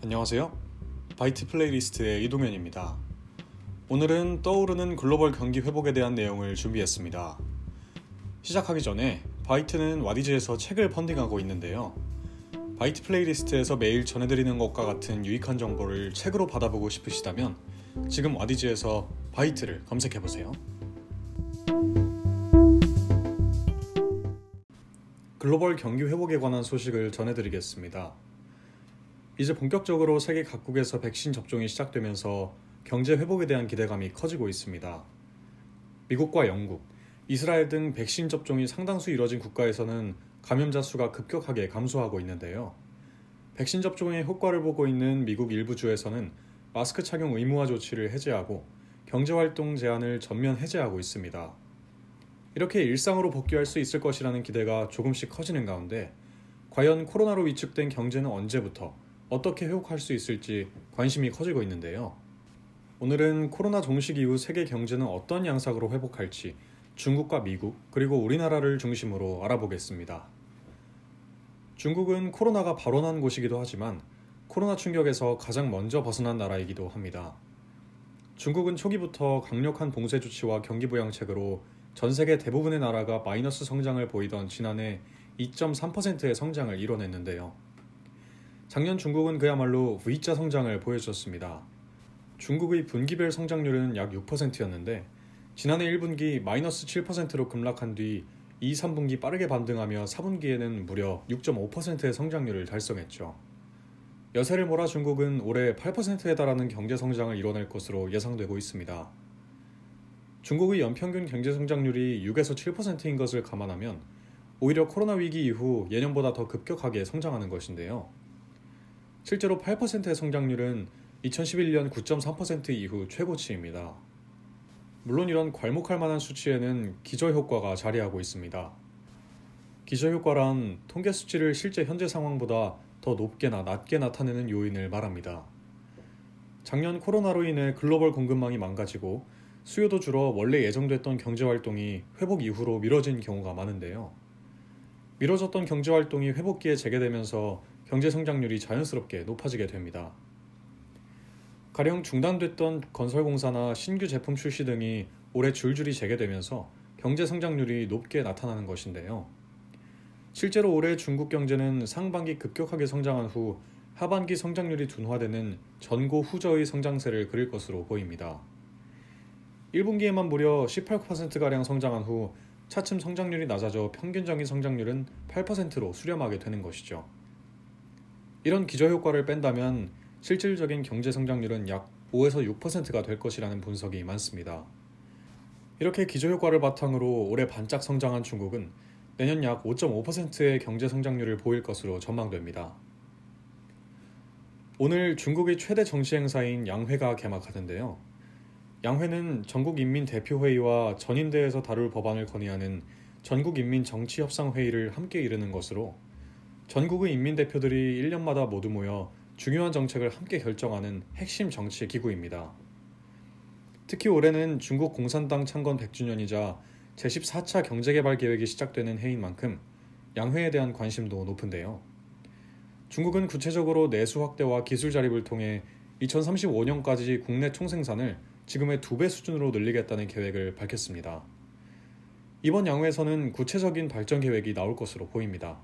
안녕하세요. 바이트 플레이리스트의 이동현입니다. 오늘은 떠오르는 글로벌 경기 회복에 대한 내용을 준비했습니다. 시작하기 전에 바이트는 와디즈에서 책을 펀딩하고 있는데요. 바이트 플레이리스트에서 매일 전해드리는 것과 같은 유익한 정보를 책으로 받아보고 싶으시다면 지금 와디즈에서 바이트를 검색해보세요. 글로벌 경기 회복에 관한 소식을 전해드리겠습니다. 이제 본격적으로 세계 각국에서 백신 접종이 시작되면서 경제 회복에 대한 기대감이 커지고 있습니다. 미국과 영국, 이스라엘 등 백신 접종이 상당수 이뤄진 국가에서는 감염자 수가 급격하게 감소하고 있는데요. 백신 접종의 효과를 보고 있는 미국 일부 주에서는 마스크 착용 의무화 조치를 해제하고 경제활동 제한을 전면 해제하고 있습니다. 이렇게 일상으로 복귀할 수 있을 것이라는 기대가 조금씩 커지는 가운데 과연 코로나로 위축된 경제는 언제부터 어떻게 회복할 수 있을지 관심이 커지고 있는데요. 오늘은 코로나 종식 이후 세계 경제는 어떤 양상으로 회복할지 중국과 미국 그리고 우리나라를 중심으로 알아보겠습니다. 중국은 코로나가 발원한 곳이기도 하지만 코로나 충격에서 가장 먼저 벗어난 나라이기도 합니다. 중국은 초기부터 강력한 봉쇄 조치와 경기 부양책으로 전 세계 대부분의 나라가 마이너스 성장을 보이던 지난해 2.3%의 성장을 이뤄냈는데요. 작년 중국은 그야말로 V자 성장을 보여줬습니다. 중국의 분기별 성장률은 약 6%였는데 지난해 1분기 마이너스 7%로 급락한 뒤 2, 3분기 빠르게 반등하며 4분기에는 무려 6.5%의 성장률을 달성했죠. 여세를 몰아 중국은 올해 8%에 달하는 경제 성장을 이뤄낼 것으로 예상되고 있습니다. 중국의 연평균 경제 성장률이 6에서 7%인 것을 감안하면 오히려 코로나 위기 이후 예년보다 더 급격하게 성장하는 것인데요. 실제로 8%의 성장률은 2011년 9.3% 이후 최고치입니다. 물론 이런 괄목할 만한 수치에는 기저효과가 자리하고 있습니다. 기저효과란 통계 수치를 실제 현재 상황보다 더 높게나 낮게 나타내는 요인을 말합니다. 작년 코로나로 인해 글로벌 공급망이 망가지고 수요도 줄어 원래 예정됐던 경제활동이 회복 이후로 미뤄진 경우가 많은데요. 미뤄졌던 경제활동이 회복기에 재개되면서 경제 성장률이 자연스럽게 높아지게 됩니다. 가령 중단됐던 건설공사나 신규 제품 출시 등이 올해 줄줄이 재개되면서 경제 성장률이 높게 나타나는 것인데요. 실제로 올해 중국 경제는 상반기 급격하게 성장한 후 하반기 성장률이 둔화되는 전고 후저의 성장세를 그릴 것으로 보입니다. 1분기에만 무려 18%가량 성장한 후 차츰 성장률이 낮아져 평균적인 성장률은 8%로 수렴하게 되는 것이죠. 이런 기저효과를 뺀다면 실질적인 경제 성장률은 약 5에서 6%가 될 것이라는 분석이 많습니다. 이렇게 기저효과를 바탕으로 올해 반짝 성장한 중국은 내년 약 5.5%의 경제 성장률을 보일 것으로 전망됩니다. 오늘 중국의 최대 정치 행사인 양회가 개막하는데요. 양회는 전국인민대표회의와 전인대에서 다룰 법안을 건의하는 전국인민정치협상회의를 함께 이루는 것으로 전국의 인민대표들이 1년마다 모두 모여 중요한 정책을 함께 결정하는 핵심 정치 기구입니다. 특히 올해는 중국 공산당 창건 100주년이자 제14차 경제개발 계획이 시작되는 해인 만큼 양회에 대한 관심도 높은데요. 중국은 구체적으로 내수 확대와 기술 자립을 통해 2035년까지 국내 총생산을 지금의 두 배 수준으로 늘리겠다는 계획을 밝혔습니다. 이번 양회에서는 구체적인 발전 계획이 나올 것으로 보입니다.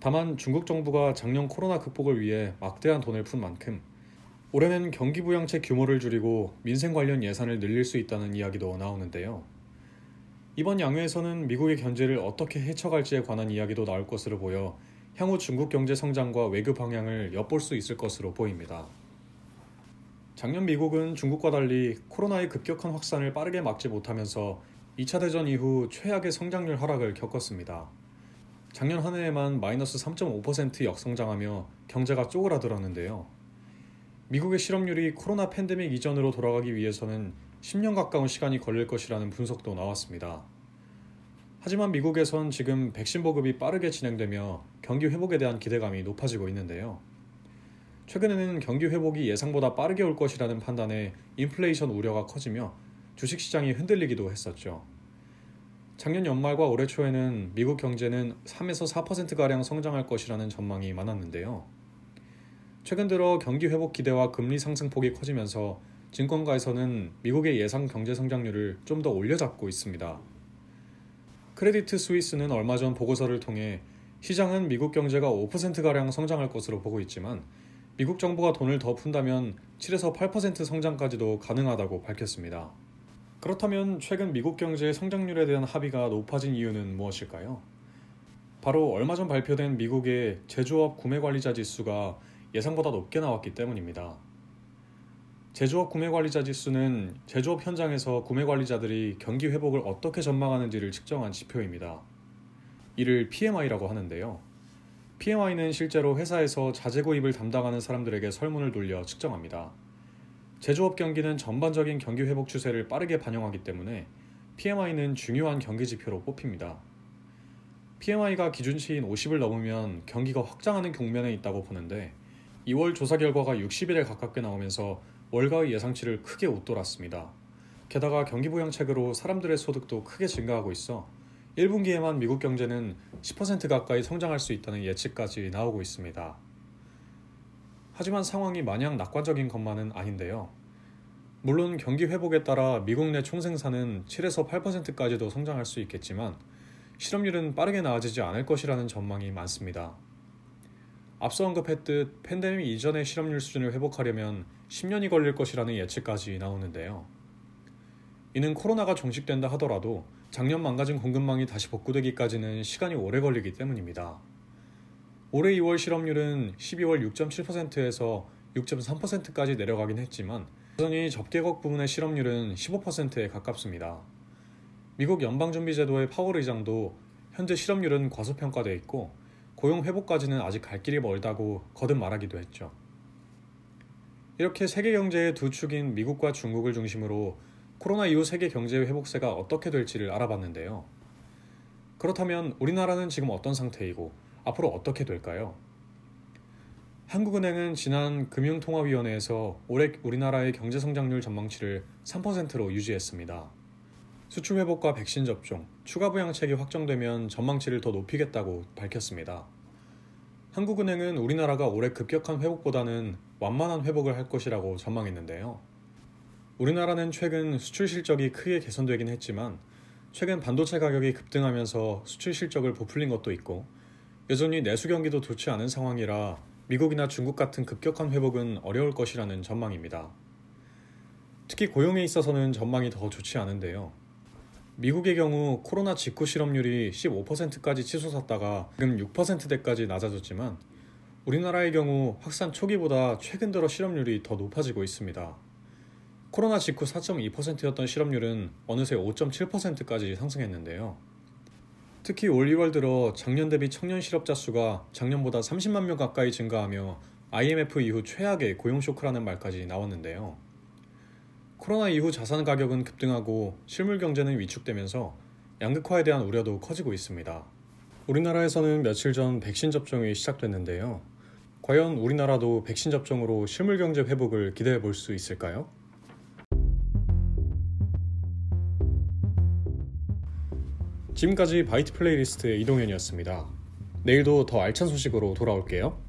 다만 중국 정부가 작년 코로나 극복을 위해 막대한 돈을 푼 만큼 올해는 경기 부양책 규모를 줄이고 민생 관련 예산을 늘릴 수 있다는 이야기도 나오는데요. 이번 양회에서는 미국의 경제를 어떻게 헤쳐갈지에 관한 이야기도 나올 것으로 보여 향후 중국 경제 성장과 외교 방향을 엿볼 수 있을 것으로 보입니다. 작년 미국은 중국과 달리 코로나의 급격한 확산을 빠르게 막지 못하면서 2차 대전 이후 최악의 성장률 하락을 겪었습니다. 작년 한 해에만 마이너스 3.5% 역성장하며 경제가 쪼그라들었는데요. 미국의 실업률이 코로나 팬데믹 이전으로 돌아가기 위해서는 10년 가까운 시간이 걸릴 것이라는 분석도 나왔습니다. 하지만 미국에선 지금 백신 보급이 빠르게 진행되며 경기 회복에 대한 기대감이 높아지고 있는데요. 최근에는 경기 회복이 예상보다 빠르게 올 것이라는 판단에 인플레이션 우려가 커지며 주식시장이 흔들리기도 했었죠. 작년 연말과 올해 초에는 미국 경제는 3에서 4%가량 성장할 것이라는 전망이 많았는데요. 최근 들어 경기 회복 기대와 금리 상승폭이 커지면서 증권가에서는 미국의 예상 경제 성장률을 좀 더 올려잡고 있습니다. 크레디트 스위스는 얼마 전 보고서를 통해 시장은 미국 경제가 5%가량 성장할 것으로 보고 있지만 미국 정부가 돈을 더 푼다면 7에서 8% 성장까지도 가능하다고 밝혔습니다. 그렇다면 최근 미국 경제의 성장률에 대한 합의가 높아진 이유는 무엇일까요? 바로 얼마 전 발표된 미국의 제조업 구매관리자 지수가 예상보다 높게 나왔기 때문입니다. 제조업 구매관리자 지수는 제조업 현장에서 구매관리자들이 경기 회복을 어떻게 전망하는지를 측정한 지표입니다. 이를 PMI라고 하는데요. PMI는 실제로 회사에서 자재 구입을 담당하는 사람들에게 설문을 돌려 측정합니다. 제조업 경기는 전반적인 경기 회복 추세를 빠르게 반영하기 때문에 PMI는 중요한 경기 지표로 뽑힙니다. PMI가 기준치인 50을 넘으면 경기가 확장하는 국면에 있다고 보는데 2월 조사 결과가 60일에 가깝게 나오면서 월가의 예상치를 크게 웃돌았습니다. 게다가 경기 부양책으로 사람들의 소득도 크게 증가하고 있어 1분기에만 미국 경제는 10% 가까이 성장할 수 있다는 예측까지 나오고 있습니다. 하지만 상황이 마냥 낙관적인 것만은 아닌데요. 물론 경기 회복에 따라 미국 내 총생산은 7에서 8%까지도 성장할 수 있겠지만 실업률은 빠르게 나아지지 않을 것이라는 전망이 많습니다. 앞서 언급했듯 팬데믹 이전의 실업률 수준을 회복하려면 10년이 걸릴 것이라는 예측까지 나오는데요. 이는 코로나가 종식된다 하더라도 작년 망가진 공급망이 다시 복구되기까지는 시간이 오래 걸리기 때문입니다. 올해 2월 실업률은 12월 6.7%에서 6.3%까지 내려가긴 했지만 여전히 접개국 부문의 실업률은 15%에 가깝습니다. 미국 연방준비제도의 파월 의장도 현재 실업률은 과소평가돼 있고 고용 회복까지는 아직 갈 길이 멀다고 거듭 말하기도 했죠. 이렇게 세계 경제의 두 축인 미국과 중국을 중심으로 코로나 이후 세계 경제 회복세가 어떻게 될지를 알아봤는데요. 그렇다면 우리나라는 지금 어떤 상태이고 앞으로 어떻게 될까요? 한국은행은 지난 금융통화위원회에서 올해 우리나라의 경제 성장률 전망치를 3%로 유지했습니다. 수출 회복과 백신 접종, 추가 부양책이 확정되면 전망치를 더 높이겠다고 밝혔습니다. 한국은행은 우리나라가 올해 급격한 회복보다는 완만한 회복을 할 것이라고 전망했는데요. 우리나라는 최근 수출 실적이 크게 개선되긴 했지만 최근 반도체 가격이 급등하면서 수출 실적을 부풀린 것도 있고 여전히 내수 경기도 좋지 않은 상황이라 미국이나 중국 같은 급격한 회복은 어려울 것이라는 전망입니다. 특히 고용에 있어서는 전망이 더 좋지 않은데요. 미국의 경우 코로나 직후 실업률이 15%까지 치솟았다가 지금 6%대까지 낮아졌지만 우리나라의 경우 확산 초기보다 최근 들어 실업률이 더 높아지고 있습니다. 코로나 직후 4.2%였던 실업률은 어느새 5.7%까지 상승했는데요. 특히 올 2월 들어 작년 대비 청년 실업자 수가 작년보다 30만 명 가까이 증가하며 IMF 이후 최악의 고용 쇼크라는 말까지 나왔는데요. 코로나 이후 자산 가격은 급등하고 실물 경제는 위축되면서 양극화에 대한 우려도 커지고 있습니다. 우리나라에서는 며칠 전 백신 접종이 시작됐는데요. 과연 우리나라도 백신 접종으로 실물 경제 회복을 기대해 볼 수 있을까요? 지금까지 바이트 플레이리스트의 이동현이었습니다. 내일도 더 알찬 소식으로 돌아올게요.